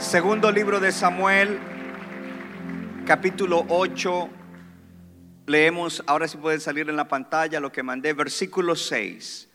Segundo libro de Samuel, capítulo 8. Leemos, ahora sí puede salir en la pantalla lo que mandé, versículo 6.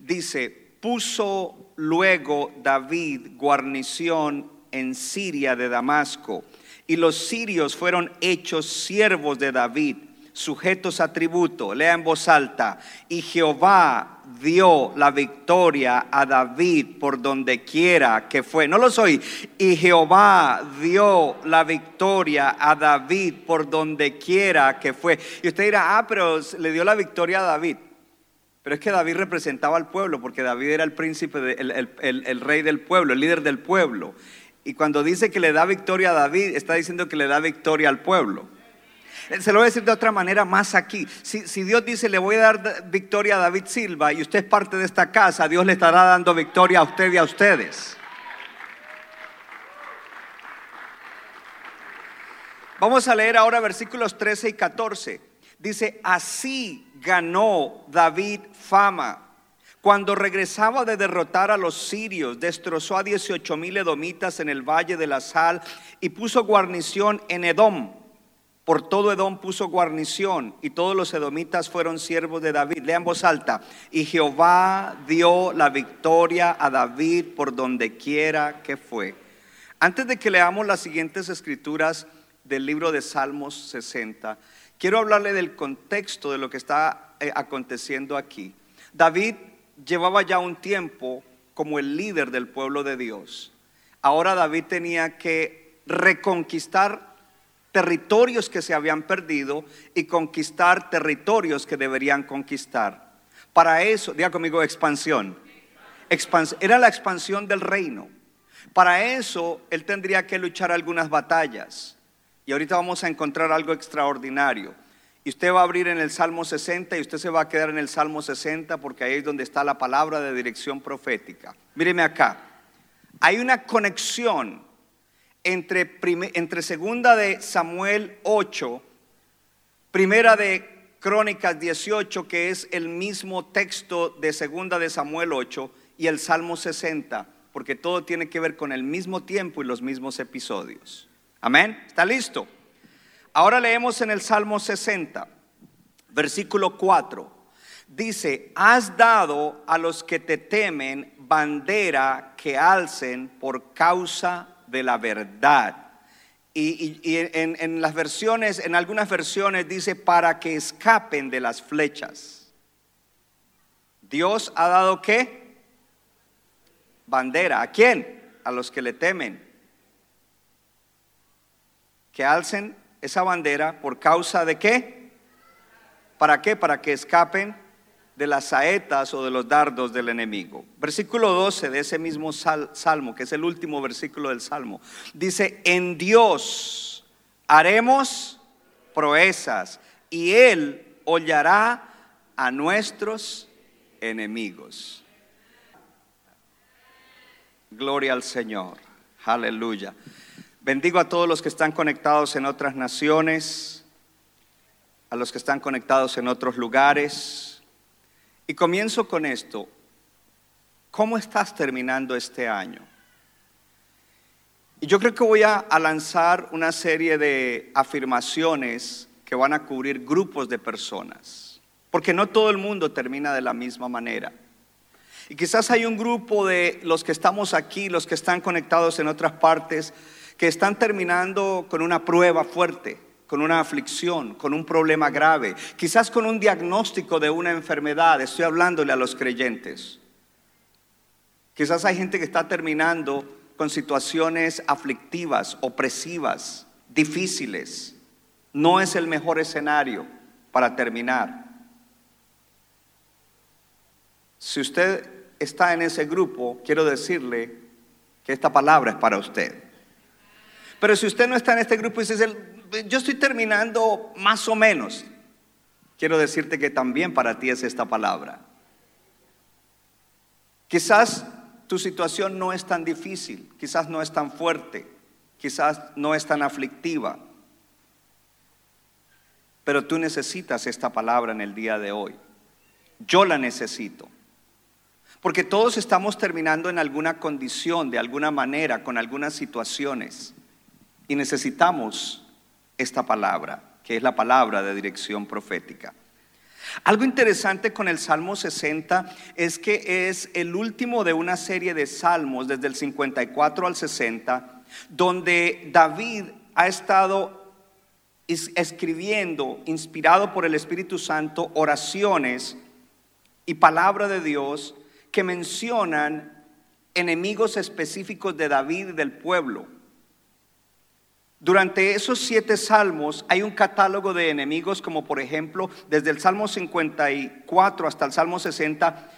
Dice, puso luego David guarnición en Siria de Damasco, y los sirios fueron hechos siervos de David, sujetos a tributo. Lea en voz alta, y Jehová dio la victoria a David por donde quiera que fue. No lo soy. Y Jehová dio la victoria a David por donde quiera que fue. Y usted dirá, ah, pero le dio la victoria a David. Pero es que David representaba al pueblo, porque David era el príncipe, el, rey del pueblo, el líder del pueblo. Y cuando dice que le da victoria a David, está diciendo que le da victoria al pueblo. Se lo voy a decir de otra manera más aquí. Si, Dios dice, le voy a dar victoria a David Silva y usted es parte de esta casa, Dios le estará dando victoria a usted y a ustedes. Vamos a leer ahora versículos 13 y 14. Dice, así ganó David fama. Cuando regresaba de derrotar a los sirios, destrozó a 18 mil edomitas en el valle de la sal y puso guarnición en Edom por todo Edom puso guarnición y todos los edomitas fueron siervos de David. Lean voz alta. Y Jehová dio la victoria a David por donde quiera que fue. Antes de que leamos las siguientes escrituras del libro de Salmos 60, quiero hablarle del contexto de lo que está eh, aconteciendo aquí. David llevaba ya un tiempo como el líder del pueblo de Dios. Ahora David tenía que reconquistar territorios que se habían perdido y conquistar territorios que deberían conquistar. Para eso, diga conmigo, expansión. era la expansión del reino. Para eso él tendría que luchar algunas batallas. Y ahorita vamos a encontrar algo extraordinario. Y usted va a abrir en el Salmo 60 y usted se va a quedar en el Salmo 60 porque ahí es donde está la palabra de dirección profética. Míreme acá. Hay una conexión entre, entre segunda de Samuel 8, primera de Crónicas 18, que es el mismo texto de segunda de Samuel 8, y el Salmo 60, porque todo tiene que ver con el mismo tiempo y los mismos episodios. Amén. ¿Está listo? Ahora leemos en el Salmo 60, versículo 4. Dice, has dado a los que te temen bandera que alcen por causa de la verdad. Y, en, las versiones, en algunas versiones dice para que escapen de las flechas. Dios ha dado qué? Bandera. ¿A quién? A los que le temen. Que alcen esa bandera por causa de qué? ¿Para qué? Para que escapen de las saetas o de los dardos del enemigo. Versículo 12 de ese mismo salmo, que es el último versículo del salmo, dice, en Dios haremos proezas y Él hollará a nuestros enemigos. Gloria al Señor. Aleluya. Bendigo a todos los que están conectados en otras naciones, a los que están conectados en otros lugares y comienzo con esto. ¿Cómo estás terminando este año? Y yo creo que voy a, lanzar una serie de afirmaciones que van a cubrir grupos de personas, porque no todo el mundo termina de la misma manera. Y quizás hay un grupo de los que estamos aquí, los que están conectados en otras partes, que están terminando con una prueba fuerte con una aflicción, con un problema grave, quizás con un diagnóstico de una enfermedad. Estoy hablándole a los creyentes. Quizás hay gente que está terminando con situaciones aflictivas, opresivas, difíciles. No es el mejor escenario para terminar. Si usted está en ese grupo, quiero decirle que esta palabra es para usted. Pero si usted no está en este grupo y dice, yo estoy terminando más o menos. Quiero decirte que también para ti es esta palabra. Quizás tu situación no es tan difícil, quizás no es tan fuerte, quizás no es tan aflictiva, pero tú necesitas esta palabra en el día de hoy. Yo la necesito. Porque todos estamos terminando en alguna condición, de alguna manera, con algunas situaciones. Y necesitamos esta palabra, que es la palabra de dirección profética. Algo interesante con el Salmo 60 es que es el último de una serie de salmos desde el 54 al 60, donde David ha estado escribiendo, inspirado por el Espíritu Santo, oraciones y palabra de Dios que mencionan enemigos específicos de David y del pueblo. Durante esos siete salmos hay un catálogo de enemigos como por ejemplo desde el Salmo 54 hasta el Salmo 60,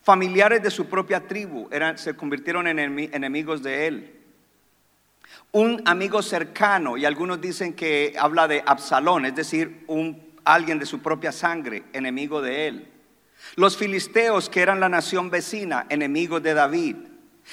familiares de su propia tribu se convirtieron en enemigos de él. Un amigo cercano, y algunos dicen que habla de Absalón, es decir, un, alguien de su propia sangre, enemigo de él. Los filisteos, que eran la nación vecina, enemigos de David.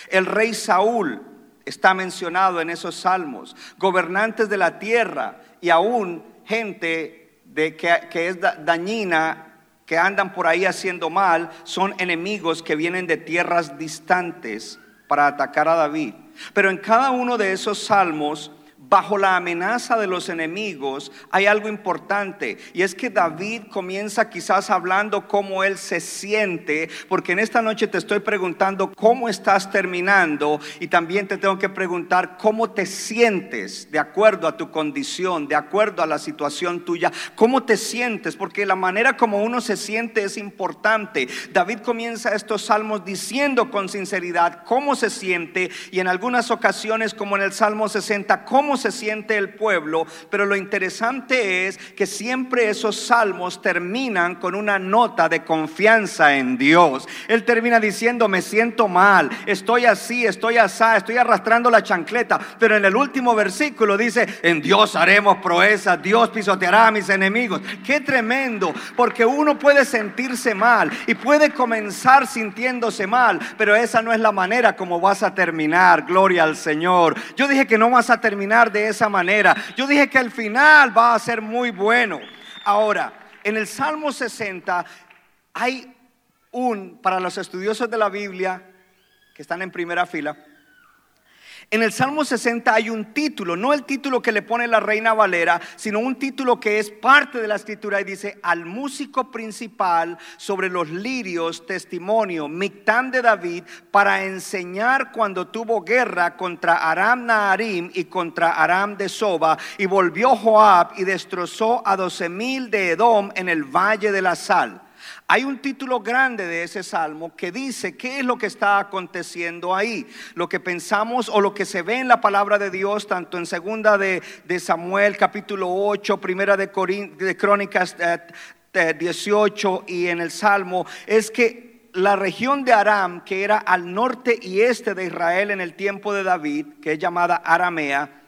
El rey Saúl está mencionado en esos salmos. Gobernantes de la tierra y aún gente que es dañina que andan por ahí haciendo mal, son enemigos que vienen de tierras distantes para atacar a David. Pero en cada uno de esos salmos bajo la amenaza de los enemigos, hay algo importante y es que David comienza quizás hablando cómo él se siente, porque en esta noche te estoy preguntando cómo estás terminando y también te tengo que preguntar cómo te sientes de acuerdo a tu condición, de acuerdo a la situación tuya, cómo te sientes, porque la manera como uno se siente es importante. David comienza estos salmos diciendo con sinceridad cómo se siente y en algunas ocasiones como en el Salmo 60, cómo se siente el pueblo, pero lo interesante es que siempre esos salmos terminan con una nota de confianza en Dios. Él termina diciendo, me siento mal, estoy así, estoy así, estoy arrastrando la chancleta, pero en el último versículo dice, en Dios haremos proezas, Dios pisoteará a mis enemigos. Qué tremendo, porque uno puede sentirse mal y puede comenzar sintiéndose mal, pero esa no es la manera como vas a terminar, gloria al Señor. Yo dije que no vas a terminar de esa manera. Yo dije que al final va a ser muy bueno. Ahora, en el Salmo 60 hay un, para los estudiosos de la Biblia, que están en primera fila, en el Salmo 60 hay un título, no el título que le pone la reina Valera, sino un título que es parte de la escritura y dice, al músico principal sobre los lirios, testimonio, Mictán de David, para enseñar cuando tuvo guerra contra Aram Naharim y contra Aram de Soba, y volvió Joab y destrozó a doce mil de Edom en el valle de la sal. Hay un título grande de ese salmo que dice qué es lo que está aconteciendo ahí. Lo que pensamos o lo que se ve en la palabra de Dios, tanto en segunda de, Samuel capítulo 8, primera de, de Crónicas 18 eh, y en el Salmo, es que la región de Aram, que era al norte y este de Israel en el tiempo de David, que es llamada Aramea,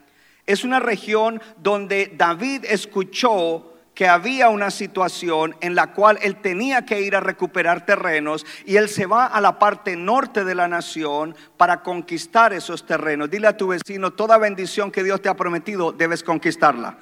es una región donde David escuchó que había una situación en la cual él tenía que ir a recuperar terrenos y él se va a la parte norte de la nación para conquistar esos terrenos. Dile a tu vecino, toda bendición que Dios te ha prometido, debes conquistarla.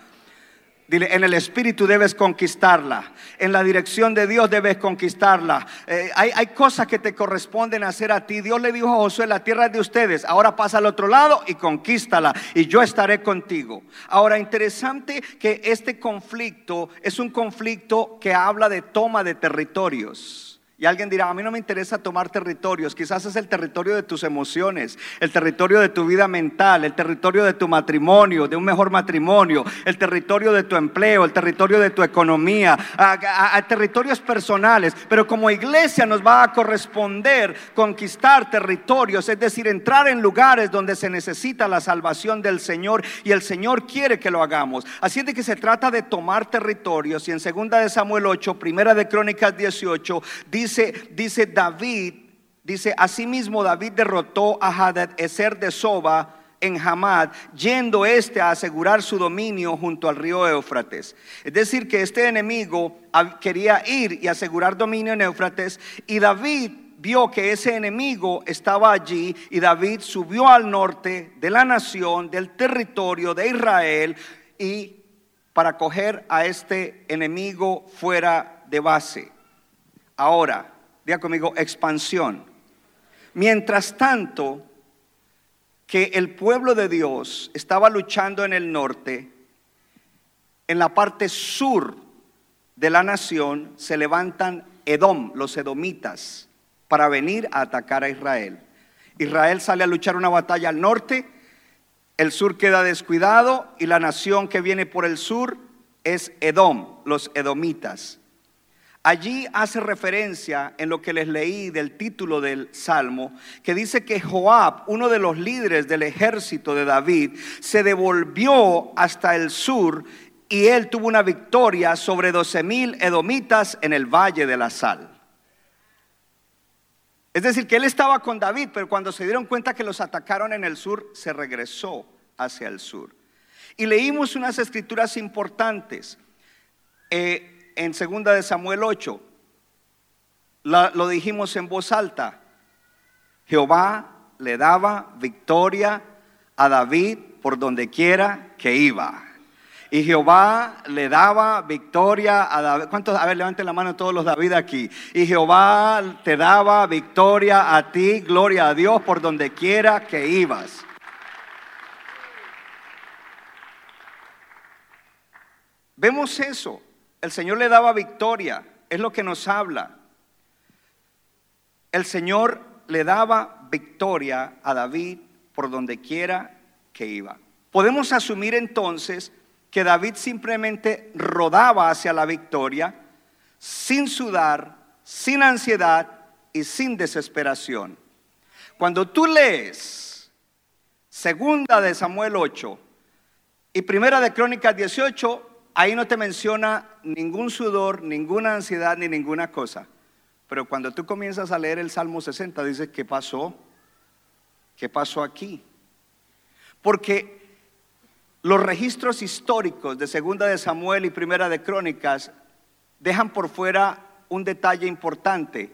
Dile, en el Espíritu debes conquistarla. En la dirección de Dios debes conquistarla. Eh, hay, hay, cosas que te corresponden hacer a ti. Dios le dijo a Josué, la tierra es de ustedes. Ahora pasa al otro lado y conquístala. Y yo estaré contigo. Ahora, interesante que este conflicto es un conflicto que habla de toma de territorios. Y alguien dirá, a mí no me interesa tomar territorios, quizás es el territorio de tus emociones, el territorio de tu vida mental, el territorio de tu matrimonio, de un mejor matrimonio, el territorio de tu empleo, el territorio de tu economía, a, territorios personales. Pero como iglesia nos va a corresponder conquistar territorios, es decir, entrar en lugares donde se necesita la salvación del Señor y el Señor quiere que lo hagamos. Así es de que se trata de tomar territorios y en segunda de Samuel 8, primera de Crónicas 18, dice Dice, David, dice, asimismo David derrotó a Hadad Eser de Soba en Hamad, yendo este a asegurar su dominio junto al río Éufrates. Es decir, que este enemigo quería ir y asegurar dominio en Éufrates, y David vio que ese enemigo estaba allí, y David subió al norte de la nación, del territorio de Israel, y para coger a este enemigo fuera de base. Ahora, diga conmigo, expansión. Mientras tanto, que el pueblo de Dios estaba luchando en el norte, en la parte sur de la nación se levantan Edom, los edomitas, para venir a atacar a Israel. Israel sale a luchar una batalla al norte, el sur queda descuidado y la nación que viene por el sur es Edom, los edomitas. Allí hace referencia en lo que les leí del título del Salmo, que dice que Joab, uno de los líderes del ejército de David, se devolvió hasta el sur y él tuvo una victoria sobre doce mil edomitas en el valle de la sal. Es decir, que él estaba con David, pero cuando se dieron cuenta que los atacaron en el sur, se regresó hacia el sur. Y leímos unas escrituras importantes. Eh, en 2 de Samuel 8, lo dijimos en voz alta, Jehová le daba victoria a David por donde quiera que iba. Y Jehová le daba victoria a David. ¿Cuántos? A ver, levanten la mano todos los David aquí. Y Jehová te daba victoria a ti, gloria a Dios, por donde quiera que ibas. Vemos eso. El Señor le daba victoria, es lo que nos habla. El Señor le daba victoria a David por donde quiera que iba. Podemos asumir entonces que David simplemente rodaba hacia la victoria sin sudar, sin ansiedad y sin desesperación. Cuando tú lees segunda de Samuel 8 y primera de Crónicas 18, ahí no te menciona ningún sudor, ninguna ansiedad ni ninguna cosa. Pero cuando tú comienzas a leer el Salmo 60, dices, ¿qué pasó? ¿Qué pasó aquí? Porque los registros históricos de Segunda de Samuel y Primera de Crónicas dejan por fuera un detalle importante.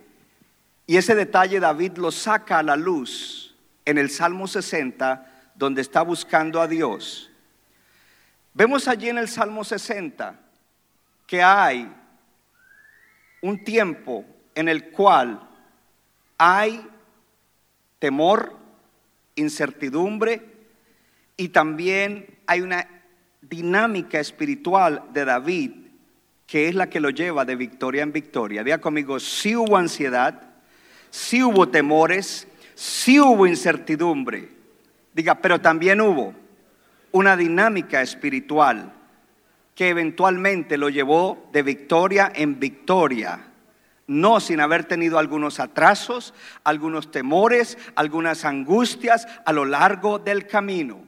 Y ese detalle David lo saca a la luz en el Salmo 60, donde está buscando a Dios. Vemos allí en el Salmo 60 que hay un tiempo en el cual hay temor, incertidumbre y también hay una dinámica espiritual de David que es la que lo lleva de victoria en victoria. Diga conmigo, sí hubo ansiedad, sí hubo temores, sí hubo incertidumbre. Diga, pero también hubo una dinámica espiritual que eventualmente lo llevó de victoria en victoria, no sin haber tenido algunos atrasos, algunos temores, algunas angustias a lo largo del camino.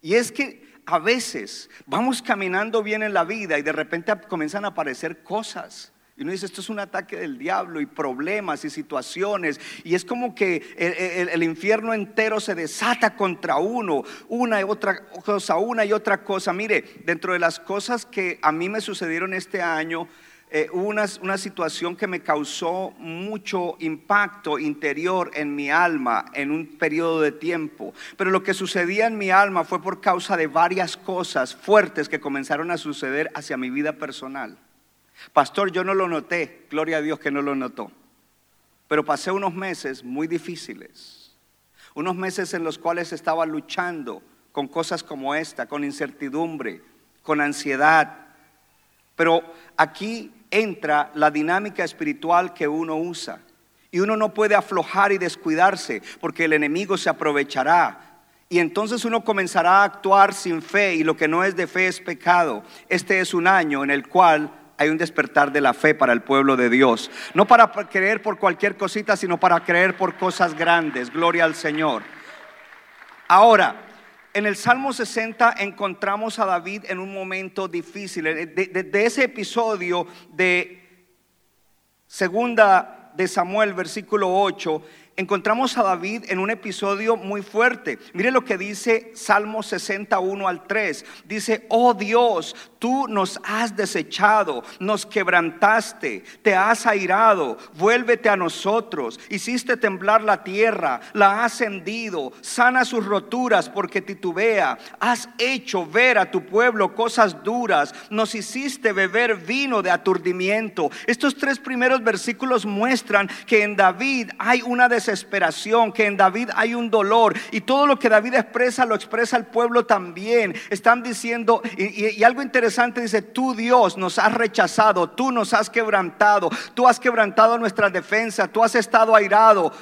Y es que a veces vamos caminando bien en la vida y de repente comienzan a aparecer cosas y uno dice, esto es un ataque del diablo y problemas y situaciones. Y es como que el, infierno entero se desata contra uno, una y otra cosa, una y otra cosa. Mire, dentro de las cosas que a mí me sucedieron este año, eh, una, una, situación que me causó mucho impacto interior en mi alma en un periodo de tiempo. Pero lo que sucedía en mi alma fue por causa de varias cosas fuertes que comenzaron a suceder hacia mi vida personal. Pastor, yo no lo noté, gloria a Dios que no lo notó. Pero pasé unos meses muy difíciles, unos meses en los cuales estaba luchando con cosas como esta, con incertidumbre, con ansiedad. Pero aquí entra la dinámica espiritual que uno usa. Y uno no puede aflojar y descuidarse porque el enemigo se aprovechará. Y entonces uno comenzará a actuar sin fe y lo que no es de fe es pecado. Este es un año en el cual hay un despertar de la fe para el pueblo de Dios. No para creer por cualquier cosita, sino para creer por cosas grandes. Gloria al Señor. Ahora, en el Salmo 60 encontramos a David en un momento difícil. De, ese episodio de segunda de Samuel, versículo 8, encontramos a David en un episodio muy fuerte. Mire lo que dice Salmo 61 al 3. Dice, oh Dios, tú nos has desechado, nos quebrantaste, te has airado, vuélvete a nosotros, hiciste temblar la tierra, la has hendido, sana sus roturas porque titubea, has hecho ver a tu pueblo cosas duras, nos hiciste beber vino de aturdimiento. Estos tres primeros versículos muestran que en David hay una desesperación, que en David hay un dolor. Y todo lo que David expresa lo expresa el pueblo también. Están diciendo, y, y algo interesante dice, tú Dios nos has rechazado, tú nos has quebrantado, tú has quebrantado nuestra defensa, tú has estado airado.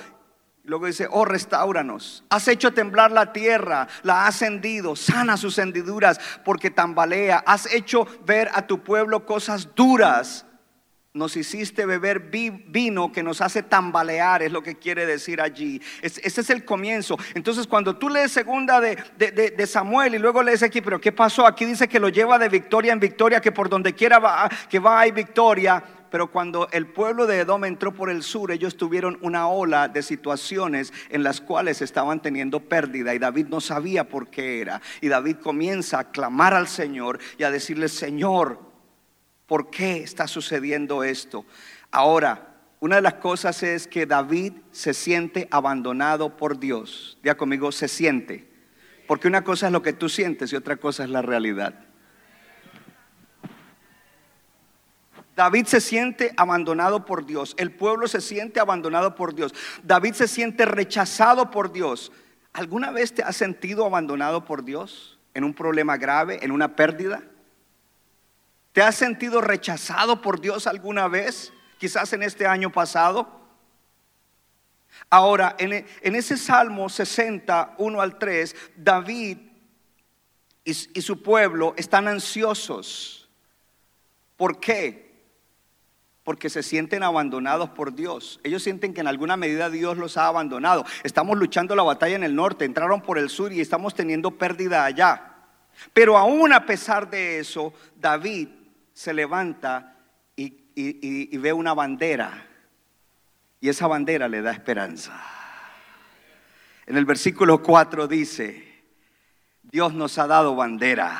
Luego dice, oh, restauranos. Has hecho temblar la tierra, la has hendido, sana sus hendiduras porque tambalea. Has hecho ver a tu pueblo cosas duras. Nos hiciste beber vino que nos hace tambalear, es lo que quiere decir allí. ese es el comienzo. Entonces, cuando tú lees segunda de, de, Samuel y luego lees aquí, pero ¿qué pasó? Aquí dice que lo lleva de victoria en victoria, que por donde quiera va, que va hay victoria pero cuando el pueblo de Edom entró por el sur, ellos tuvieron una ola de situaciones en las cuales estaban teniendo pérdida y David no sabía por qué era. Y David comienza a clamar al Señor y a decirle, Señor, ¿por qué está sucediendo esto? Ahora, una de las cosas es que David se siente abandonado por Dios. Diga conmigo, se siente. Porque una cosa es lo que tú sientes y otra cosa es la realidad. David se siente abandonado por Dios. El pueblo se siente abandonado por Dios. David se siente rechazado por Dios. ¿Alguna vez te has sentido abandonado por Dios? ¿En un problema grave? ¿En una pérdida? ¿Te has sentido rechazado por Dios alguna vez? Quizás en este año pasado. Ahora, en, ese Salmo 60, 1 al 3, David y, y su pueblo están ansiosos. ¿Por qué? porque se sienten abandonados por Dios. Ellos sienten que en alguna medida Dios los ha abandonado. Estamos luchando la batalla en el norte, entraron por el sur y estamos teniendo pérdida allá. Pero aún a pesar de eso, David se levanta y, y ve una bandera. Y esa bandera le da esperanza. En el versículo 4 dice, Dios nos ha dado bandera.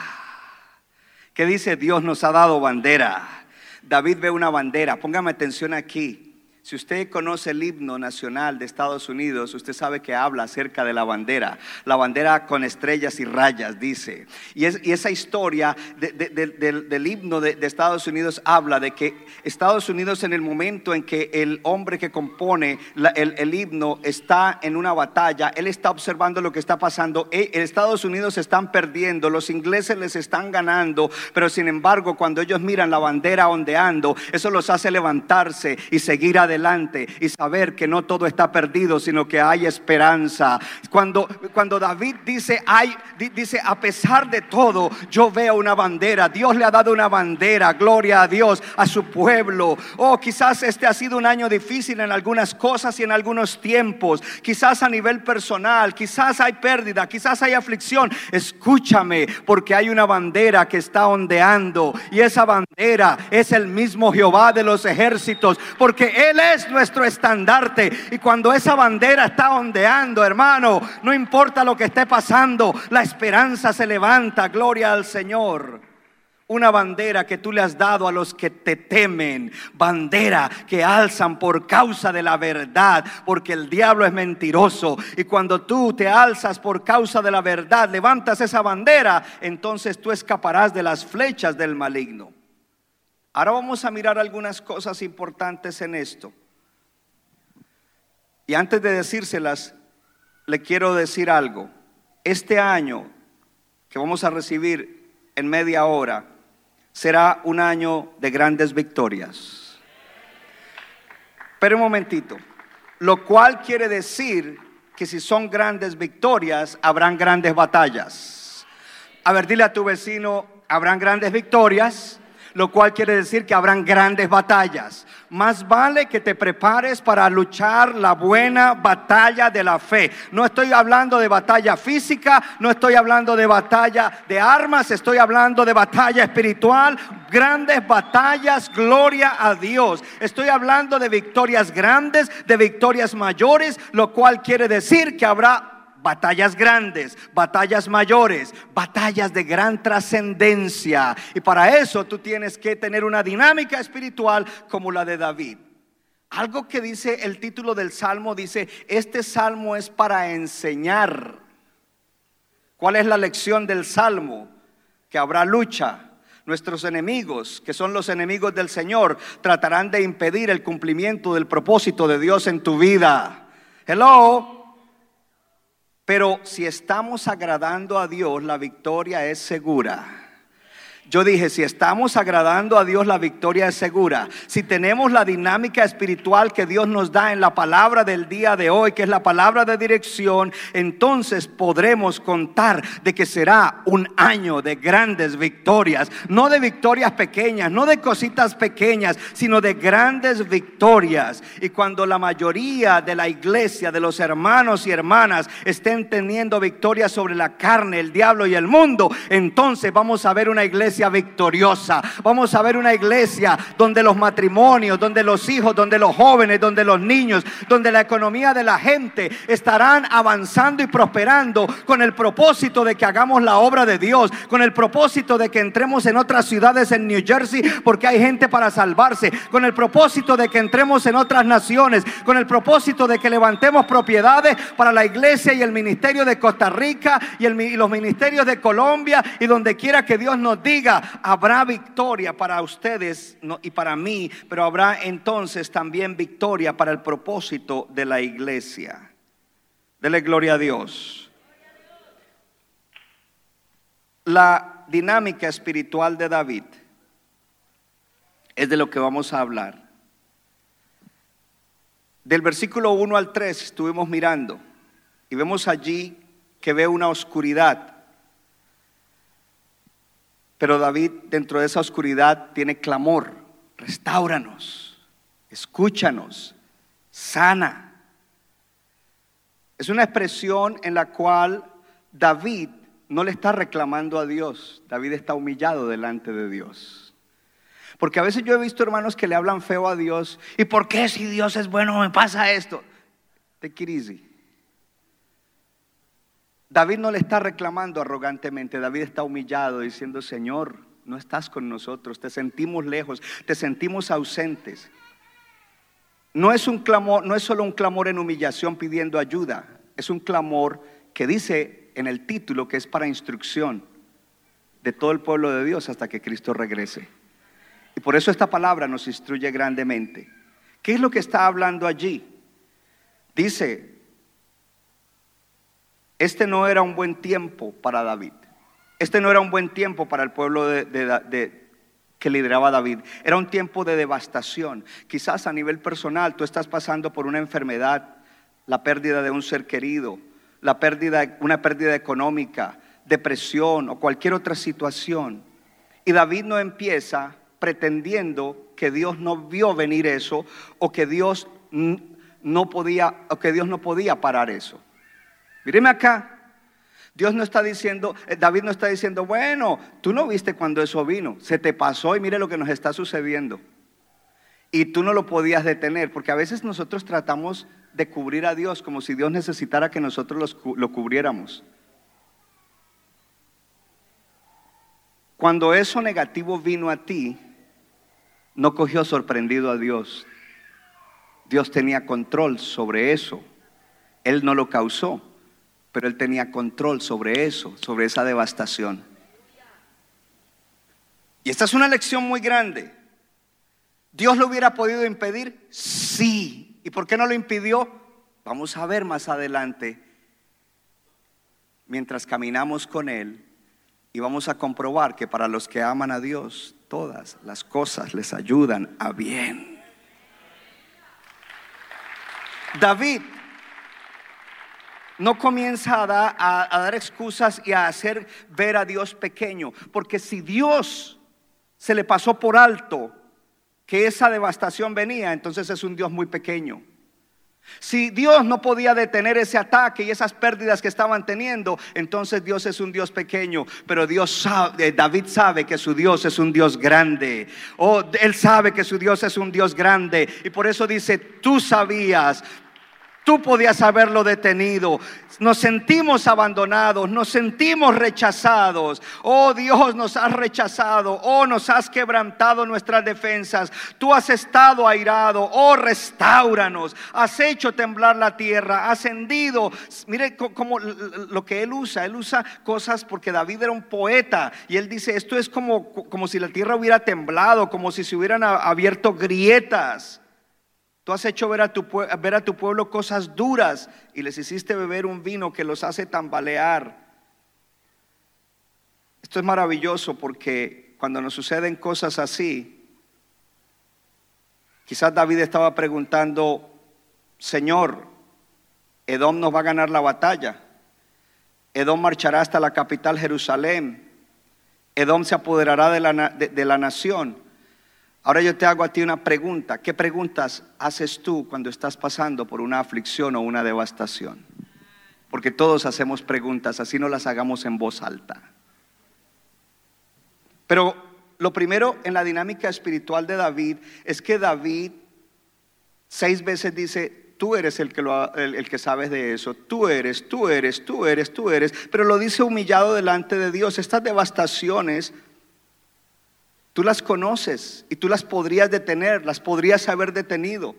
¿Qué dice Dios nos ha dado bandera? David ve una bandera. Póngame atención aquí. Si usted conoce el himno nacional de Estados Unidos, usted sabe que habla acerca de la bandera. La bandera con estrellas y rayas, dice. Y, esa historia del, himno de, Estados Unidos habla de que Estados Unidos en el momento en que el hombre que compone el, himno está en una batalla, él está observando lo que está pasando. E, Estados Unidos están perdiendo, los ingleses les están ganando, pero sin embargo cuando ellos miran la bandera ondeando, eso los hace levantarse y seguir adelante adelante y saber que no todo está perdido, sino que hay esperanza. Cuando, cuando David dice, hay, dice, a pesar de todo, yo veo una bandera. Dios le ha dado una bandera, gloria a Dios, a su pueblo. Oh, quizás este ha sido un año difícil en algunas cosas y en algunos tiempos. Quizás a nivel personal, quizás hay pérdida, quizás hay aflicción. Escúchame, porque hay una bandera que está ondeando y esa bandera es el mismo Jehová de los ejércitos, porque Él es nuestro estandarte. Y cuando esa bandera está ondeando, hermano, no importa lo que esté pasando, la esperanza se levanta. Gloria al Señor. Una bandera que tú le has dado a los que te temen. Bandera que alzan por causa de la verdad. Porque el diablo es mentiroso. Y cuando tú te alzas por causa de la verdad, levantas esa bandera, entonces tú escaparás de las flechas del maligno. Ahora vamos a mirar algunas cosas importantes en esto. Y antes de decírselas, le quiero decir algo. Este año que vamos a recibir en media hora será un año de grandes victorias. Pero un momentito, lo cual quiere decir que si son grandes victorias, habrán grandes batallas. A ver, dile a tu vecino, habrán grandes victorias, lo cual quiere decir que habrán grandes batallas. Más vale que te prepares para luchar la buena batalla de la fe. No estoy hablando de batalla física, no estoy hablando de batalla de armas, estoy hablando de batalla espiritual, grandes batallas, gloria a Dios. Estoy hablando de victorias grandes, de victorias mayores, lo cual quiere decir que habrá batallas grandes, batallas mayores, batallas de gran trascendencia. Y para eso tú tienes que tener una dinámica espiritual como la de David. Algo que dice el título del salmo, dice, este salmo es para enseñar. ¿Cuál es la lección del salmo? Que habrá lucha. Nuestros enemigos, que son los enemigos del Señor, tratarán de impedir el cumplimiento del propósito de Dios en tu vida. Hello. Pero si estamos agradando a Dios, la victoria es segura. Yo dije, si estamos agradando a Dios, la victoria es segura. Si tenemos la dinámica espiritual que Dios nos da en la palabra del día de hoy, que es la palabra de dirección, entonces podremos contar de que será un año de grandes victorias. No de victorias pequeñas, no de cositas pequeñas, sino de grandes victorias. Y cuando la mayoría de la iglesia, de los hermanos y hermanas, estén teniendo victorias sobre la carne, el diablo y el mundo, entonces vamos a ver una iglesia victoriosa. Vamos a ver una iglesia donde los matrimonios, donde los hijos, donde los jóvenes, donde los niños, donde la economía de la gente estarán avanzando y prosperando con el propósito de que hagamos la obra de Dios, con el propósito de que entremos en otras ciudades en New Jersey porque hay gente para salvarse, con el propósito de que entremos en otras naciones, con el propósito de que levantemos propiedades para la iglesia y el ministerio de Costa Rica y, y los ministerios de Colombia y donde quiera que Dios nos diga habrá victoria para ustedes y para mí, pero habrá entonces también victoria para el propósito de la iglesia. Dele gloria a Dios. La dinámica espiritual de David es de lo que vamos a hablar. Del versículo 1 al 3 estuvimos mirando y vemos allí que ve una oscuridad pero David dentro de esa oscuridad tiene clamor, restauranos, escúchanos, sana. Es una expresión en la cual David no le está reclamando a Dios, David está humillado delante de Dios. Porque a veces yo he visto hermanos que le hablan feo a Dios, ¿y por qué si Dios es bueno me pasa esto? Te easy. David no le está reclamando arrogantemente, David está humillado diciendo, Señor, no estás con nosotros, te sentimos lejos, te sentimos ausentes. No es un clamor, no es solo un clamor en humillación pidiendo ayuda, es un clamor que dice en el título que es para instrucción de todo el pueblo de Dios hasta que Cristo regrese. Y por eso esta palabra nos instruye grandemente. ¿Qué es lo que está hablando allí? Dice, este no era un buen tiempo para David. Este no era un buen tiempo para el pueblo que lideraba David. Era un tiempo de devastación. Quizás a nivel personal tú estás pasando por una enfermedad, la pérdida de un ser querido, la pérdida, una pérdida económica, depresión o cualquier otra situación. Y David no empieza pretendiendo que Dios no vio venir eso o que Dios no podía o que Dios no podía parar eso. Míreme acá. Dios no está diciendo, eh, David no está diciendo, bueno, tú no viste cuando eso vino, se te pasó y mire lo que nos está sucediendo. Y tú no lo podías detener, porque a veces nosotros tratamos de cubrir a Dios como si Dios necesitara que nosotros lo cubriéramos. Cuando eso negativo vino a ti, no cogió sorprendido a Dios. Dios tenía control sobre eso. Él no lo causó pero él tenía control sobre eso, sobre esa devastación. Y esta es una lección muy grande. ¿Dios lo hubiera podido impedir? Sí. ¿Y por qué no lo impidió? Vamos a ver más adelante, mientras caminamos con Él, y vamos a comprobar que para los que aman a Dios, todas las cosas les ayudan a bien. David no comienza a, dar excusas y a hacer ver a Dios pequeño. Porque si Dios se le pasó por alto que esa devastación venía, entonces es un Dios muy pequeño. Si Dios no podía detener ese ataque y esas pérdidas que estaban teniendo, entonces Dios es un Dios pequeño. Pero Dios sabe, eh, David sabe que su Dios es un Dios grande. Oh, él sabe que su Dios es un Dios grande. Y por eso dice, tú sabías Tú podías haberlo detenido. Nos sentimos abandonados, nos sentimos rechazados. Oh Dios, nos has rechazado. Oh, nos has quebrantado nuestras defensas. Tú has estado airado. Oh, restauranos. Has hecho temblar la tierra. Ascendido. Mire como lo que él usa. Él usa cosas porque David era un poeta. Y él dice, esto es como, como si la tierra hubiera temblado, como si se hubieran abierto grietas. Has hecho ver a, tu, ver a tu pueblo cosas duras y les hiciste beber un vino que los hace tambalear. Esto es maravilloso porque cuando nos suceden cosas así, quizás David estaba preguntando, Señor, Edom nos va a ganar la batalla. Edom marchará hasta la capital Jerusalén. Edom se apoderará de la, de la nación. Ahora yo te hago a ti una pregunta. ¿Qué preguntas haces tú cuando estás pasando por una aflicción o una devastación? Porque todos hacemos preguntas, así no las hagamos en voz alta. Pero lo primero en la dinámica espiritual de David es que David seis veces dice, tú eres el que, lo, el, que sabes de eso, tú eres, tú eres, tú eres, tú eres, pero lo dice humillado delante de Dios. Estas devastaciones Tú las conoces y tú las podrías detener, las podrías haber detenido.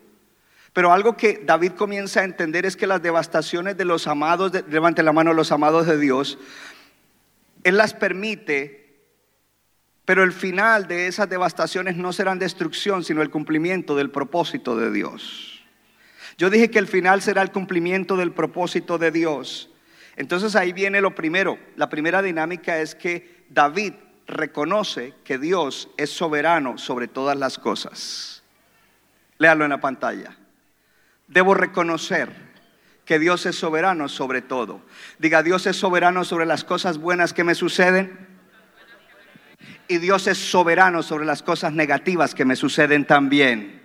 Pero algo que David comienza a entender es que las devastaciones de los amados, levante la mano los amados de Dios, Él las permite, pero el final de esas devastaciones no serán destrucción, sino el cumplimiento del propósito de Dios. Yo dije que el final será el cumplimiento del propósito de Dios. Entonces ahí viene lo primero. La primera dinámica es que David reconoce que Dios es soberano sobre todas las cosas. Léalo en la pantalla. Debo reconocer que Dios es soberano sobre todo. Diga, Dios es soberano sobre las cosas buenas que me suceden. Y Dios es soberano sobre las cosas negativas que me suceden también.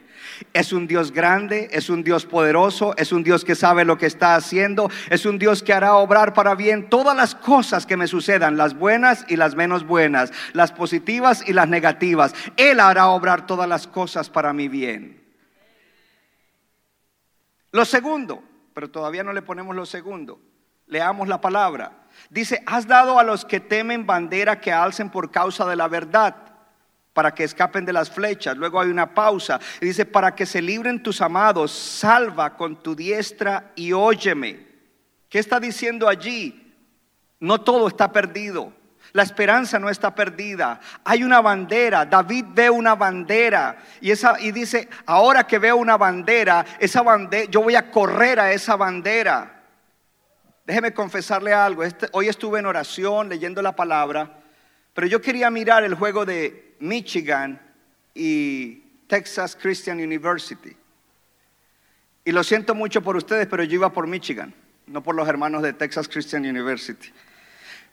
Es un Dios grande, es un Dios poderoso, es un Dios que sabe lo que está haciendo, es un Dios que hará obrar para bien todas las cosas que me sucedan, las buenas y las menos buenas, las positivas y las negativas. Él hará obrar todas las cosas para mi bien. Lo segundo, pero todavía no le ponemos lo segundo. Leamos la palabra. Dice, has dado a los que temen bandera que alcen por causa de la verdad para que escapen de las flechas. Luego hay una pausa y dice, para que se libren tus amados, salva con tu diestra y óyeme. ¿Qué está diciendo allí? No todo está perdido. La esperanza no está perdida. Hay una bandera. David ve una bandera y esa y dice, "Ahora que veo una bandera, esa bandera yo voy a correr a esa bandera." Déjeme confesarle algo. Este, hoy estuve en oración leyendo la palabra, pero yo quería mirar el juego de Michigan y Texas Christian University. Y lo siento mucho por ustedes, pero yo iba por Michigan, no por los hermanos de Texas Christian University.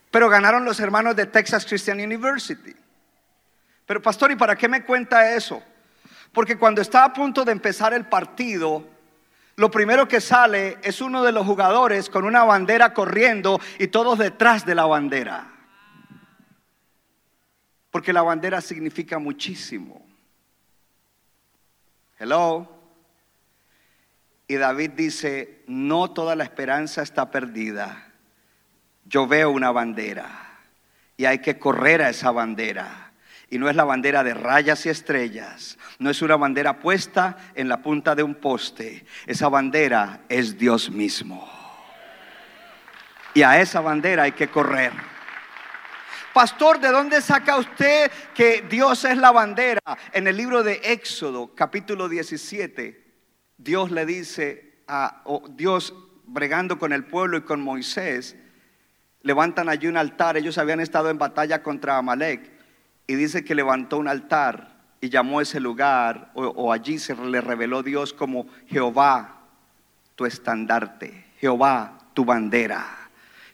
Pero ganaron los hermanos de Texas Christian University. Pero pastor, ¿y para qué me cuenta eso? Porque cuando está a punto de empezar el partido, lo primero que sale es uno de los jugadores con una bandera corriendo y todos detrás de la bandera. Porque la bandera significa muchísimo. Hello. Y David dice, no toda la esperanza está perdida. Yo veo una bandera y hay que correr a esa bandera. Y no es la bandera de rayas y estrellas, no es una bandera puesta en la punta de un poste. Esa bandera es Dios mismo. Y a esa bandera hay que correr. Pastor, ¿de dónde saca usted que Dios es la bandera? En el libro de Éxodo, capítulo 17, Dios le dice a Dios bregando con el pueblo y con Moisés, levantan allí un altar. Ellos habían estado en batalla contra Amalek y dice que levantó un altar y llamó ese lugar, o allí se le reveló Dios como Jehová, tu estandarte, Jehová, tu bandera.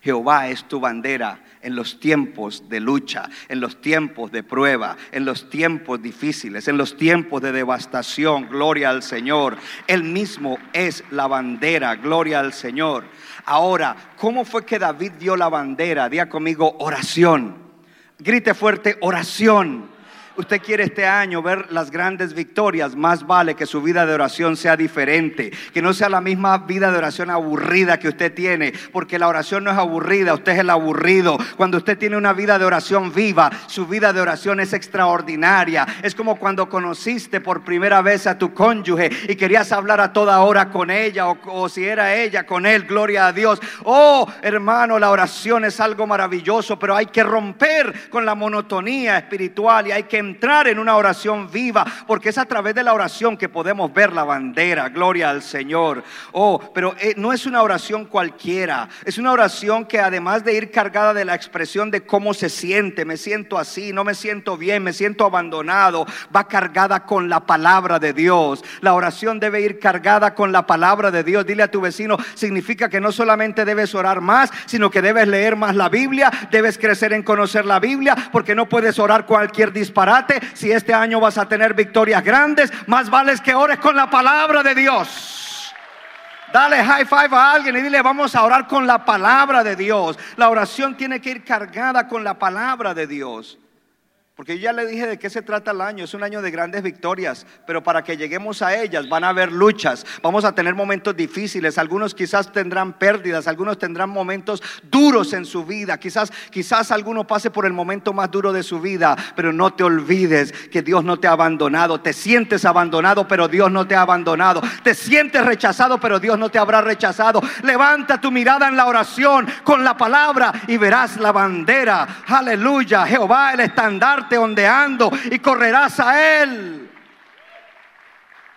Jehová es tu bandera en los tiempos de lucha, en los tiempos de prueba, en los tiempos difíciles, en los tiempos de devastación. Gloria al Señor. Él mismo es la bandera. Gloria al Señor. Ahora, ¿cómo fue que David dio la bandera? Día conmigo, oración. Grite fuerte, oración usted quiere este año ver las grandes victorias, más vale que su vida de oración sea diferente, que no sea la misma vida de oración aburrida que usted tiene, porque la oración no es aburrida, usted es el aburrido. Cuando usted tiene una vida de oración viva, su vida de oración es extraordinaria. Es como cuando conociste por primera vez a tu cónyuge y querías hablar a toda hora con ella o, si era ella con él, gloria a Dios. Oh, hermano, la oración es algo maravilloso, pero hay que romper con la monotonía espiritual y hay que entrar en una oración viva, porque es a través de la oración que podemos ver la bandera, gloria al Señor. Oh, pero eh, no es una oración cualquiera, es una oración que además de ir cargada de la expresión de cómo se siente, me siento así, no me siento bien, me siento abandonado, va cargada con la palabra de Dios. La oración debe ir cargada con la palabra de Dios. Dile a tu vecino, significa que no solamente debes orar más, sino que debes leer más la Biblia, debes crecer en conocer la Biblia, porque no puedes orar cualquier disparate. Si este año vas a tener victorias grandes, más vale que ores con la palabra de Dios. Dale high five a alguien y dile, vamos a orar con la palabra de Dios. La oración tiene que ir cargada con la palabra de Dios. Porque ya le dije de qué se trata el año. Es un año de grandes victorias, pero para que lleguemos a ellas van a haber luchas. Vamos a tener momentos difíciles. Algunos quizás tendrán pérdidas, algunos tendrán momentos duros en su vida. Quizás, quizás alguno pase por el momento más duro de su vida, pero no te olvides que Dios no te ha abandonado. Te sientes abandonado, pero Dios no te ha abandonado. Te sientes rechazado, pero Dios no te habrá rechazado. Levanta tu mirada en la oración con la palabra y verás la bandera. Aleluya. Jehová el estandarte ondeando y correrás a Él.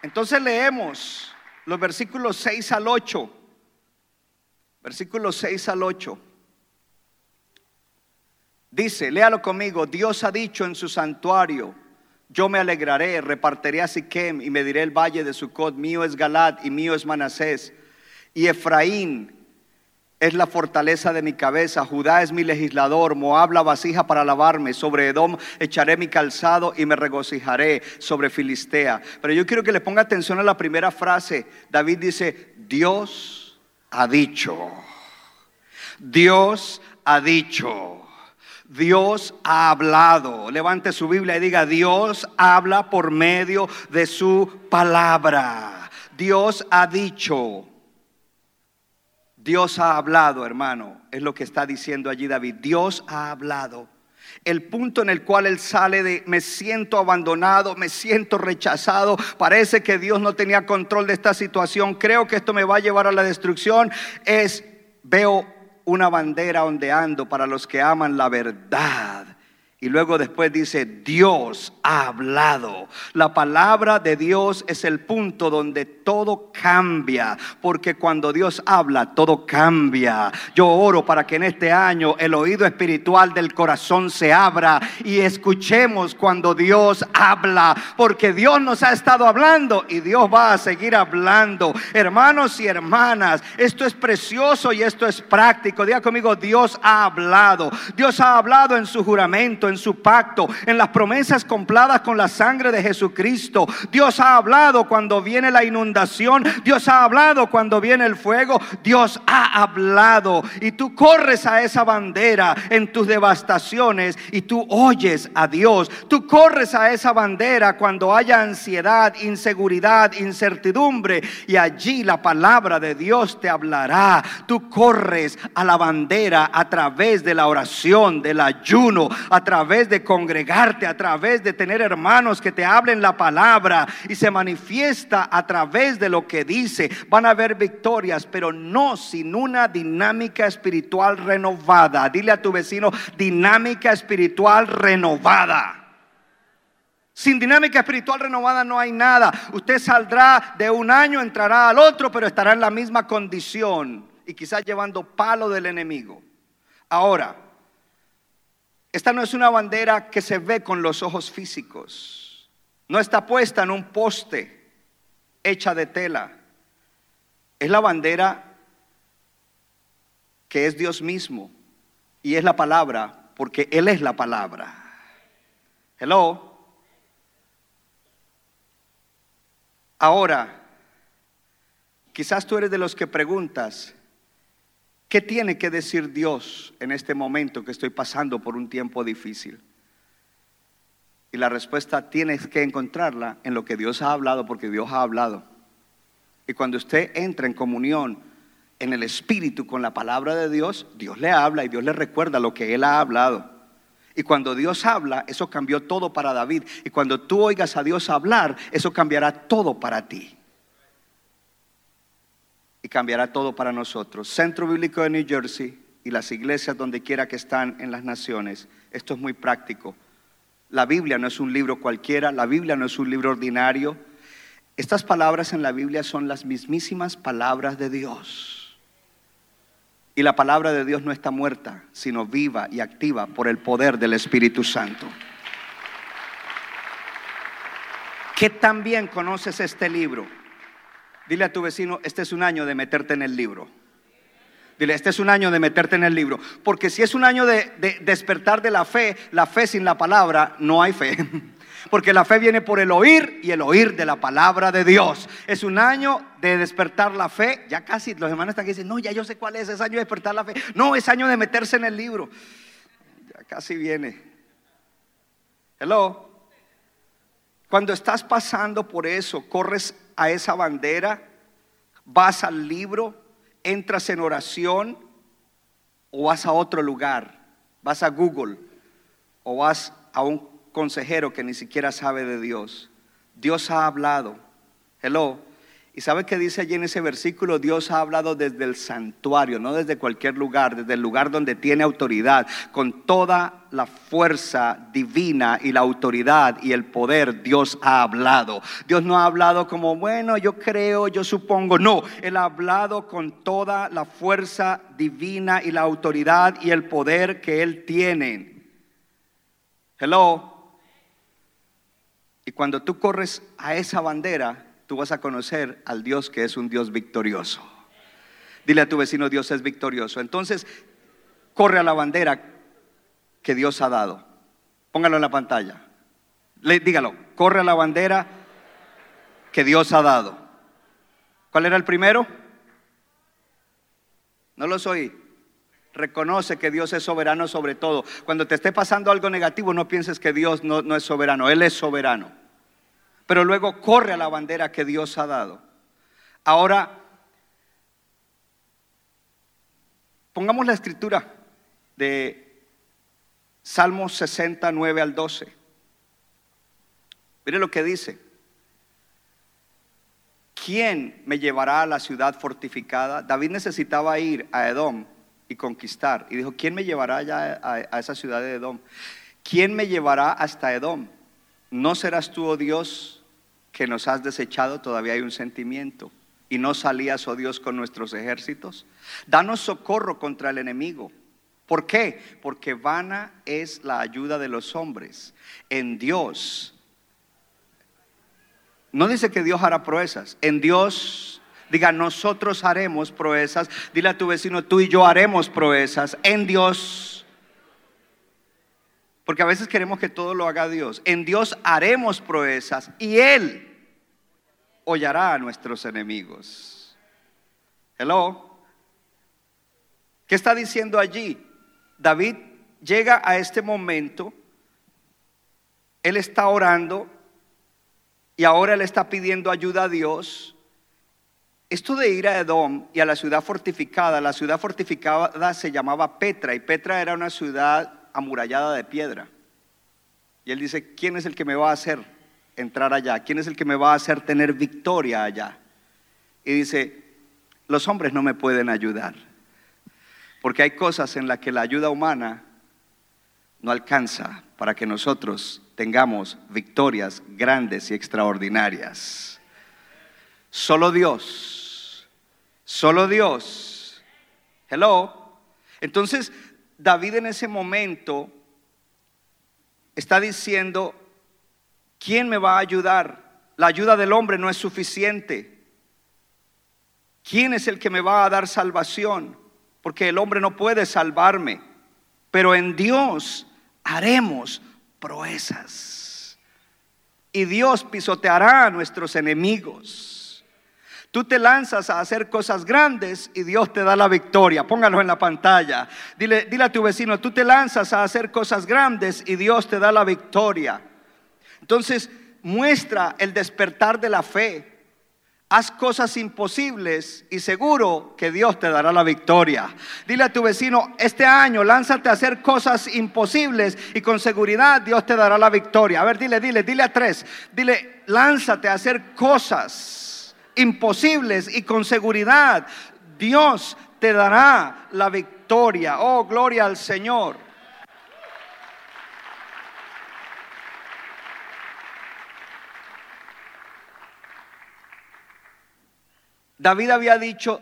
Entonces leemos los versículos 6 al 8. Versículos 6 al 8. Dice, léalo conmigo, Dios ha dicho en su santuario, yo me alegraré, repartiré a Siquem y me diré el valle de Sucot, mío es Galad y mío es Manasés. Y Efraín es la fortaleza de mi cabeza, Judá es mi legislador, Moab la vasija para lavarme, sobre Edom echaré mi calzado y me regocijaré sobre Filistea. Pero yo quiero que le ponga atención a la primera frase. David dice, Dios ha dicho, Dios ha dicho. Dios ha hablado. Levante su Biblia y diga, Dios habla por medio de su palabra. Dios ha dicho. Dios ha hablado, hermano, es lo que está diciendo allí David. Dios ha hablado. El punto en el cual él sale de me siento abandonado, me siento rechazado, parece que Dios no tenía control de esta situación, creo que esto me va a llevar a la destrucción, es veo una bandera ondeando para los que aman la verdad. Y luego después dice, Dios ha hablado. La palabra de Dios es el punto donde todo cambia, porque cuando Dios habla, todo cambia. Yo oro para que en este año el oído espiritual del corazón se abra y escuchemos cuando Dios habla, porque Dios nos ha estado hablando y Dios va a seguir hablando. Hermanos y hermanas, esto es precioso y esto es práctico. Diga conmigo, Dios ha hablado. Dios ha hablado en su juramento en su pacto, en las promesas compradas con la sangre de Jesucristo. Dios ha hablado cuando viene la inundación, Dios ha hablado cuando viene el fuego, Dios ha hablado. Y tú corres a esa bandera en tus devastaciones y tú oyes a Dios. Tú corres a esa bandera cuando haya ansiedad, inseguridad, incertidumbre y allí la palabra de Dios te hablará. Tú corres a la bandera a través de la oración, del ayuno, a través través de congregarte, a través de tener hermanos que te hablen la palabra y se manifiesta a través de lo que dice. Van a haber victorias, pero no sin una dinámica espiritual renovada. Dile a tu vecino, dinámica espiritual renovada. Sin dinámica espiritual renovada no hay nada. Usted saldrá de un año, entrará al otro, pero estará en la misma condición y quizás llevando palo del enemigo. Ahora, esta no es una bandera que se ve con los ojos físicos. No está puesta en un poste hecha de tela. Es la bandera que es Dios mismo y es la palabra porque Él es la palabra. Hello. Ahora, quizás tú eres de los que preguntas, ¿Qué tiene que decir Dios en este momento que estoy pasando por un tiempo difícil? Y la respuesta tienes que encontrarla en lo que Dios ha hablado, porque Dios ha hablado. Y cuando usted entra en comunión en el Espíritu con la palabra de Dios, Dios le habla y Dios le recuerda lo que Él ha hablado. Y cuando Dios habla, eso cambió todo para David. Y cuando tú oigas a Dios hablar, eso cambiará todo para ti cambiará todo para nosotros. Centro Bíblico de New Jersey y las iglesias donde quiera que están en las naciones. Esto es muy práctico. La Biblia no es un libro cualquiera, la Biblia no es un libro ordinario. Estas palabras en la Biblia son las mismísimas palabras de Dios. Y la palabra de Dios no está muerta, sino viva y activa por el poder del Espíritu Santo. ¿Qué tan bien conoces este libro? Dile a tu vecino, este es un año de meterte en el libro. Dile, este es un año de meterte en el libro. Porque si es un año de, despertar de la fe, la fe sin la palabra, no hay fe. Porque la fe viene por el oír y el oír de la palabra de Dios. Es un año de despertar la fe. Ya casi los hermanos están aquí dicen, no, ya yo sé cuál es, es año de despertar la fe. No, es año de meterse en el libro. Ya casi viene. Hello. Cuando estás pasando por eso, corres a esa bandera, vas al libro, entras en oración o vas a otro lugar, vas a Google o vas a un consejero que ni siquiera sabe de Dios. Dios ha hablado. Hello. ¿Y sabe qué dice allí en ese versículo? Dios ha hablado desde el santuario, no desde cualquier lugar, desde el lugar donde tiene autoridad, con toda la fuerza divina y la autoridad y el poder, Dios ha hablado. Dios no ha hablado como, bueno, yo creo, yo supongo, no, Él ha hablado con toda la fuerza divina y la autoridad y el poder que Él tiene. Hello. Y cuando tú corres a esa bandera, tú vas a conocer al Dios que es un Dios victorioso. Dile a tu vecino, Dios es victorioso. Entonces, corre a la bandera que Dios ha dado. Póngalo en la pantalla. Le, dígalo, corre a la bandera que Dios ha dado. ¿Cuál era el primero? No lo oí. Reconoce que Dios es soberano sobre todo. Cuando te esté pasando algo negativo, no pienses que Dios no es soberano. Él es soberano pero luego corre a la bandera que Dios ha dado. Ahora, pongamos la escritura de Salmos 69 al 12. Mire lo que dice. ¿Quién me llevará a la ciudad fortificada? David necesitaba ir a Edom y conquistar. Y dijo, ¿quién me llevará allá a, esa ciudad de Edom? ¿Quién me llevará hasta Edom? ¿No serás tú, oh Dios, que nos has desechado? Todavía hay un sentimiento. ¿Y no salías, oh Dios, con nuestros ejércitos? Danos socorro contra el enemigo. ¿Por qué? Porque vana es la ayuda de los hombres. En Dios. No dice que Dios hará proezas. En Dios, diga, nosotros haremos proezas. Dile a tu vecino, tú y yo haremos proezas. En Dios porque a veces queremos que todo lo haga Dios. En Dios haremos proezas y Él hollará a nuestros enemigos. Hello. ¿Qué está diciendo allí? David llega a este momento, él está orando y ahora él está pidiendo ayuda a Dios. Esto de ir a Edom y a la ciudad fortificada, la ciudad fortificada se llamaba Petra y Petra era una ciudad amurallada de piedra. Y él dice, ¿quién es el que me va a hacer entrar allá? ¿Quién es el que me va a hacer tener victoria allá? Y dice, los hombres no me pueden ayudar, porque hay cosas en las que la ayuda humana no alcanza para que nosotros tengamos victorias grandes y extraordinarias. Solo Dios, solo Dios. Hello. Entonces, David en ese momento está diciendo, ¿quién me va a ayudar? La ayuda del hombre no es suficiente. ¿Quién es el que me va a dar salvación? Porque el hombre no puede salvarme, pero en Dios haremos proezas. Y Dios pisoteará a nuestros enemigos. Tú te lanzas a hacer cosas grandes y Dios te da la victoria. Póngalo en la pantalla. Dile, dile a tu vecino, tú te lanzas a hacer cosas grandes y Dios te da la victoria. Entonces, muestra el despertar de la fe. Haz cosas imposibles y seguro que Dios te dará la victoria. Dile a tu vecino, este año lánzate a hacer cosas imposibles y con seguridad Dios te dará la victoria. A ver, dile, dile, dile a tres. Dile, lánzate a hacer cosas imposibles y con seguridad Dios te dará la victoria. Oh, gloria al Señor. David había dicho,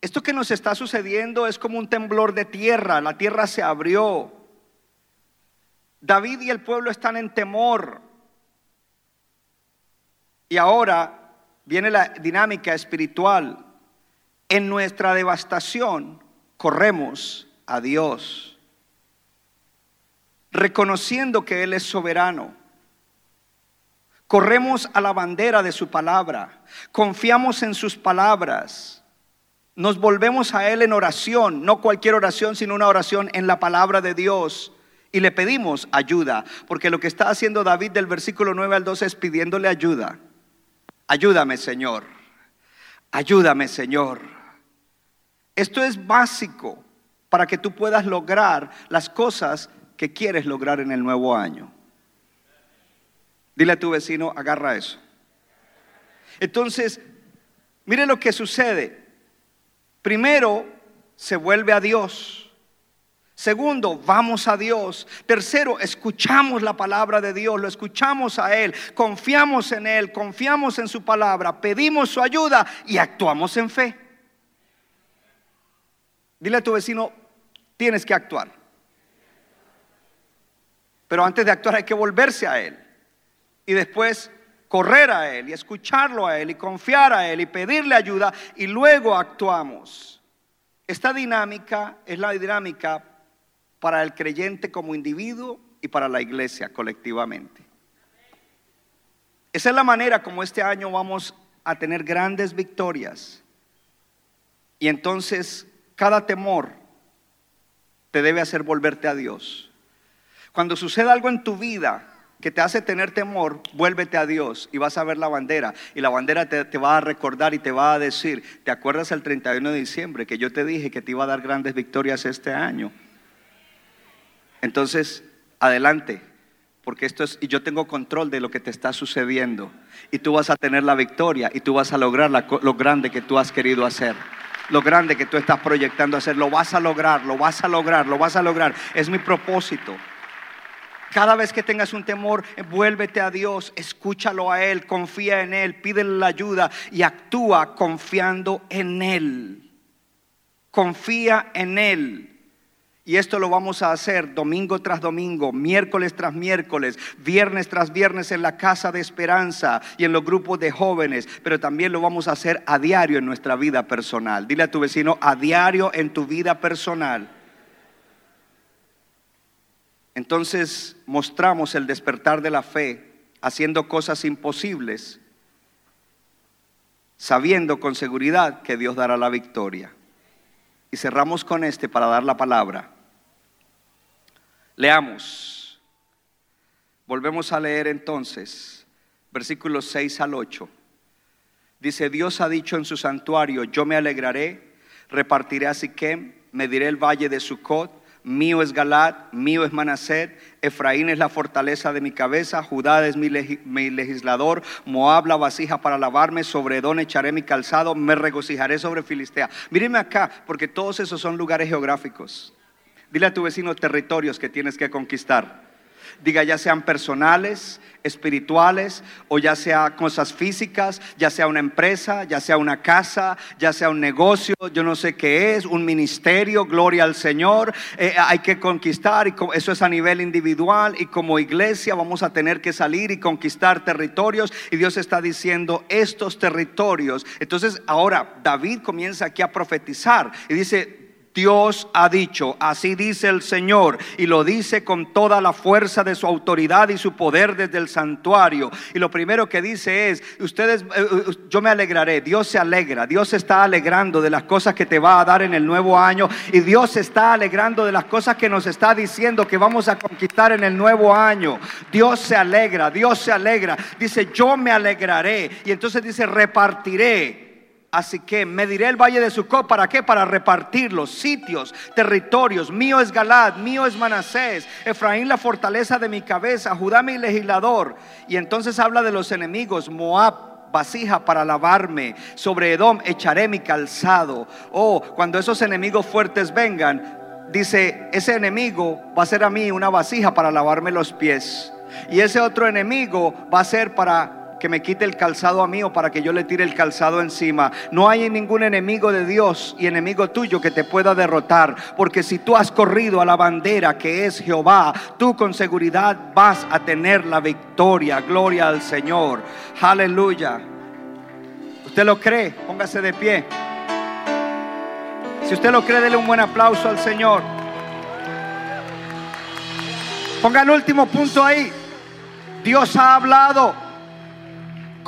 esto que nos está sucediendo es como un temblor de tierra, la tierra se abrió. David y el pueblo están en temor. Y ahora viene la dinámica espiritual. En nuestra devastación corremos a Dios, reconociendo que Él es soberano. Corremos a la bandera de su palabra, confiamos en sus palabras, nos volvemos a Él en oración, no cualquier oración, sino una oración en la palabra de Dios. Y le pedimos ayuda, porque lo que está haciendo David del versículo 9 al 12 es pidiéndole ayuda. Ayúdame, Señor. Ayúdame, Señor. Esto es básico para que tú puedas lograr las cosas que quieres lograr en el nuevo año. Dile a tu vecino, agarra eso. Entonces, mire lo que sucede. Primero, se vuelve a Dios. Segundo, vamos a Dios. Tercero, escuchamos la palabra de Dios, lo escuchamos a Él, confiamos en Él, confiamos en su palabra, pedimos su ayuda y actuamos en fe. Dile a tu vecino, tienes que actuar. Pero antes de actuar hay que volverse a Él y después correr a Él y escucharlo a Él y confiar a Él y pedirle ayuda y luego actuamos. Esta dinámica es la dinámica para el creyente como individuo y para la iglesia colectivamente. Esa es la manera como este año vamos a tener grandes victorias. Y entonces cada temor te debe hacer volverte a Dios. Cuando suceda algo en tu vida que te hace tener temor, vuélvete a Dios y vas a ver la bandera. Y la bandera te, va a recordar y te va a decir, ¿te acuerdas el 31 de diciembre que yo te dije que te iba a dar grandes victorias este año? Entonces, adelante, porque esto es, y yo tengo control de lo que te está sucediendo. Y tú vas a tener la victoria y tú vas a lograr lo grande que tú has querido hacer lo grande que tú estás proyectando hacer. Lo vas a lograr, lo vas a lograr, lo vas a lograr. Es mi propósito. Cada vez que tengas un temor, vuélvete a Dios, escúchalo a Él, confía en Él, pídele la ayuda y actúa confiando en Él. Confía en Él. Y esto lo vamos a hacer domingo tras domingo, miércoles tras miércoles, viernes tras viernes en la casa de esperanza y en los grupos de jóvenes, pero también lo vamos a hacer a diario en nuestra vida personal. Dile a tu vecino, a diario en tu vida personal. Entonces mostramos el despertar de la fe haciendo cosas imposibles, sabiendo con seguridad que Dios dará la victoria. Y cerramos con este para dar la palabra. Leamos. Volvemos a leer entonces versículos 6 al 8. Dice, Dios ha dicho en su santuario, yo me alegraré, repartiré a Siquem, mediré el valle de Sucot, mío es Galat, mío es Manaset, Efraín es la fortaleza de mi cabeza, Judá es mi, legislador, Moab la vasija para lavarme, sobre Edón echaré mi calzado, me regocijaré sobre Filistea. Míreme acá, porque todos esos son lugares geográficos. Dile a tu vecino territorios que tienes que conquistar. Diga, ya sean personales, espirituales, o ya sea cosas físicas, ya sea una empresa, ya sea una casa, ya sea un negocio, yo no sé qué es, un ministerio, gloria al Señor. Eh, hay que conquistar, y eso es a nivel individual, y como iglesia vamos a tener que salir y conquistar territorios, y Dios está diciendo estos territorios. Entonces, ahora David comienza aquí a profetizar y dice, Dios ha dicho, así dice el Señor, y lo dice con toda la fuerza de su autoridad y su poder desde el santuario. Y lo primero que dice es, ustedes, eh, eh, yo me alegraré, Dios se alegra, Dios se está alegrando de las cosas que te va a dar en el nuevo año, y Dios está alegrando de las cosas que nos está diciendo que vamos a conquistar en el nuevo año. Dios se alegra, Dios se alegra, dice, yo me alegraré, y entonces dice, repartiré Así que mediré el valle de Sucot. ¿Para qué? Para repartir los sitios, territorios. Mío es Galad, mío es Manasés. Efraín la fortaleza de mi cabeza. Judá mi legislador. Y entonces habla de los enemigos. Moab vasija para lavarme. Sobre Edom echaré mi calzado. Oh, cuando esos enemigos fuertes vengan, dice, ese enemigo va a ser a mí una vasija para lavarme los pies. Y ese otro enemigo va a ser para que me quite el calzado a mí o para que yo le tire el calzado encima. No hay ningún enemigo de Dios y enemigo tuyo que te pueda derrotar, porque si tú has corrido a la bandera que es Jehová, tú con seguridad vas a tener la victoria. Gloria al Señor. Aleluya. ¿Usted lo cree? Póngase de pie. Si usted lo cree, dele un buen aplauso al Señor. Ponga el último punto ahí. Dios ha hablado.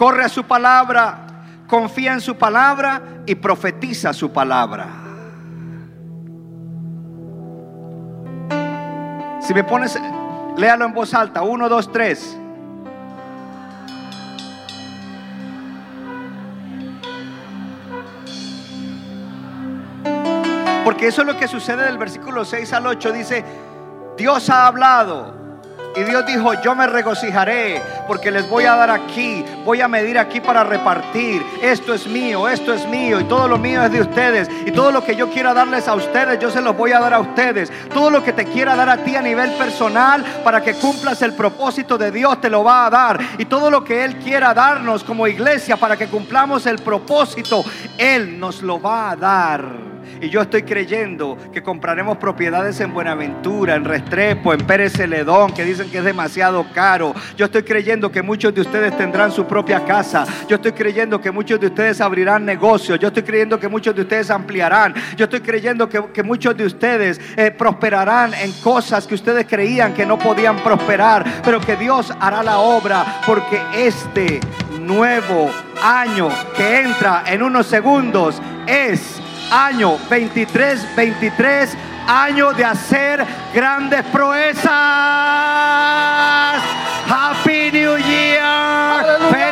Corre a su palabra. Confía en su palabra y profetiza su palabra. Si me pones, léalo en voz alta. Uno, dos, tres. Porque eso es lo que sucede del versículo 6 al 8. Dice, Dios ha hablado. Y Dios dijo, yo me regocijaré porque les voy a dar aquí, voy a medir aquí para repartir. Esto es mío, esto es mío y todo lo mío es de ustedes. Y todo lo que yo quiera darles a ustedes, yo se los voy a dar a ustedes. Todo lo que te quiera dar a ti a nivel personal para que cumplas el propósito de Dios, te lo va a dar. Y todo lo que Él quiera darnos como iglesia para que cumplamos el propósito, Él nos lo va a dar. Y yo estoy creyendo que compraremos propiedades en Buenaventura, en Restrepo, en Pérez Celedón, que dicen que es demasiado caro. Yo estoy creyendo que muchos de ustedes tendrán su propia casa. Yo estoy creyendo que muchos de ustedes abrirán negocios. Yo estoy creyendo que muchos de ustedes ampliarán. Yo estoy creyendo que, muchos de ustedes eh, prosperarán en cosas que ustedes creían que no podían prosperar. Pero que Dios hará la obra porque este nuevo año que entra en unos segundos es año 23, 23, año de hacer grandes proezas. Happy New Year.